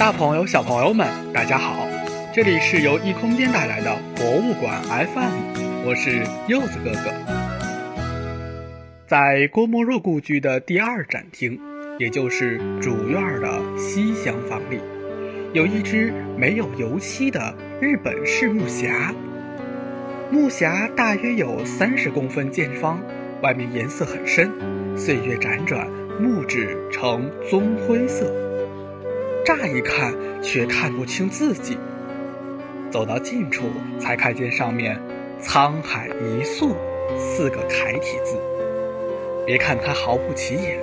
大朋友、小朋友们，大家好！这里是由异空间带来的博物馆 FM，我是柚子哥哥。在郭沫若故居的第二展厅，也就是主院的西厢房里，有一只没有油漆的日本式木匣。木匣大约有三十公分见方，外面颜色很深，岁月辗转，木质呈棕灰色。乍一看却看不清自己，走到近处才看见上面“沧海一粟”四个楷体字。别看它毫不起眼，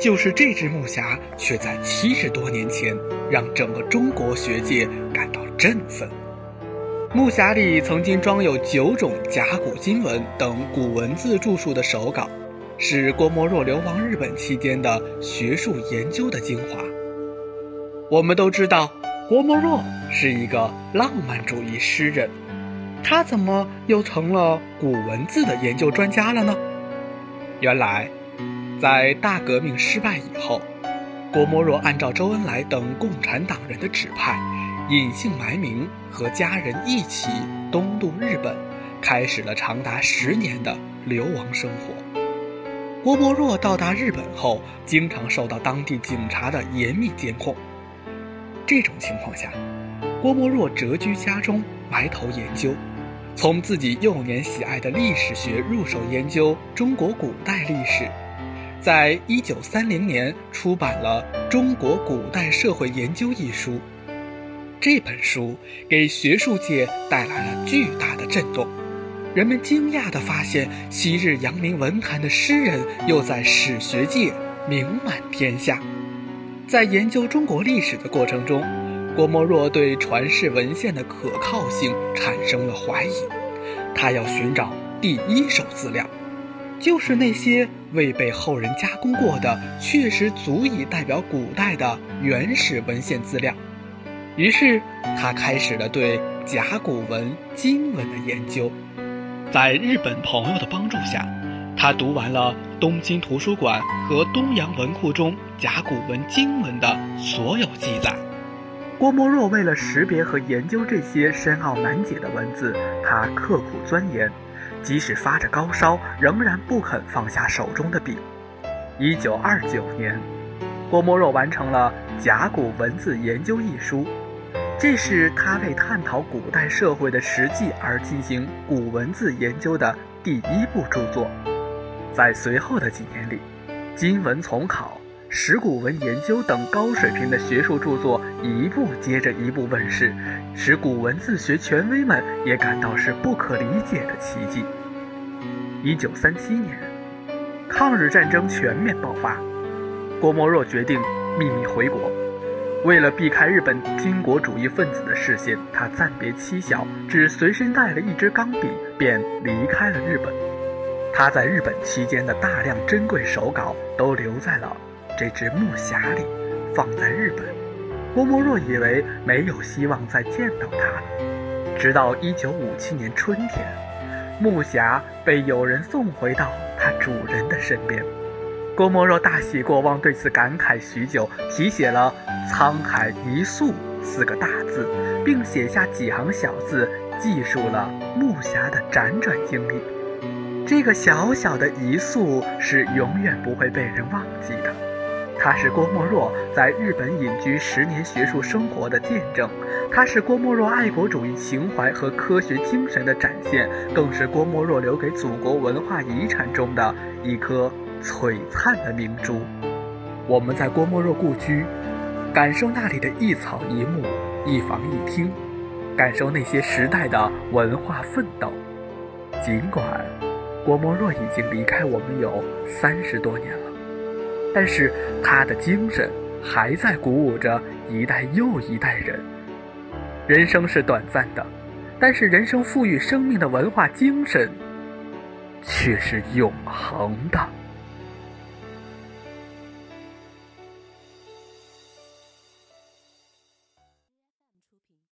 就是这只木匣，却在七十多年前让整个中国学界感到振奋。木匣里曾经装有九种甲骨金文等古文字著述的手稿，是郭沫若流亡日本期间的学术研究的精华。我们都知道，郭沫若是一个浪漫主义诗人，他怎么又成了古文字的研究专家了呢？原来，在大革命失败以后，郭沫若按照周恩来等共产党人的指派，隐姓埋名和家人一起东渡日本，开始了长达十年的流亡生活。郭沫若到达日本后，经常受到当地警察的严密监控。这种情况下，郭沫若谪居家中，埋头研究，从自己幼年喜爱的历史学入手研究中国古代历史，在一九三零年出版了《中国古代社会研究》一书。这本书给学术界带来了巨大的震动，人们惊讶地发现，昔日扬名文坛的诗人又在史学界名满天下。在研究中国历史的过程中，郭沫若对传世文献的可靠性产生了怀疑。他要寻找第一手资料，就是那些未被后人加工过的、确实足以代表古代的原始文献资料。于是，他开始了对甲骨文、金文的研究。在日本朋友的帮助下。他读完了东京图书馆和东洋文库中甲骨文经文的所有记载。郭沫若为了识别和研究这些深奥难解的文字，他刻苦钻研，即使发着高烧，仍然不肯放下手中的笔。一九二九年，郭沫若完成了《甲骨文字研究》一书，这是他为探讨古代社会的实际而进行古文字研究的第一部著作。在随后的几年里，金文丛考、石鼓文研究等高水平的学术著作一部接着一部问世，使古文字学权威们也感到是不可理解的奇迹。一九三七年，抗日战争全面爆发，郭沫若决定秘密回国。为了避开日本军国主义分子的视线，他暂别妻小，只随身带了一支钢笔，便离开了日本。他在日本期间的大量珍贵手稿都留在了这只木匣里，放在日本。郭沫若以为没有希望再见到它了，直到1957年春天，木匣被有人送回到它主人的身边。郭沫若大喜过望，对此感慨许久，题写了“沧海一粟”四个大字，并写下几行小字，记述了木匣的辗转经历。这个小小的一粟是永远不会被人忘记的，它是郭沫若在日本隐居十年学术生活的见证，它是郭沫若爱国主义情怀和科学精神的展现，更是郭沫若留给祖国文化遗产中的一颗璀璨的明珠。我们在郭沫若故居，感受那里的一草一木、一房一厅，感受那些时代的文化奋斗，尽管。郭沫若已经离开我们有三十多年了，但是他的精神还在鼓舞着一代又一代人。人生是短暂的，但是人生赋予生命的文化精神却是永恒的。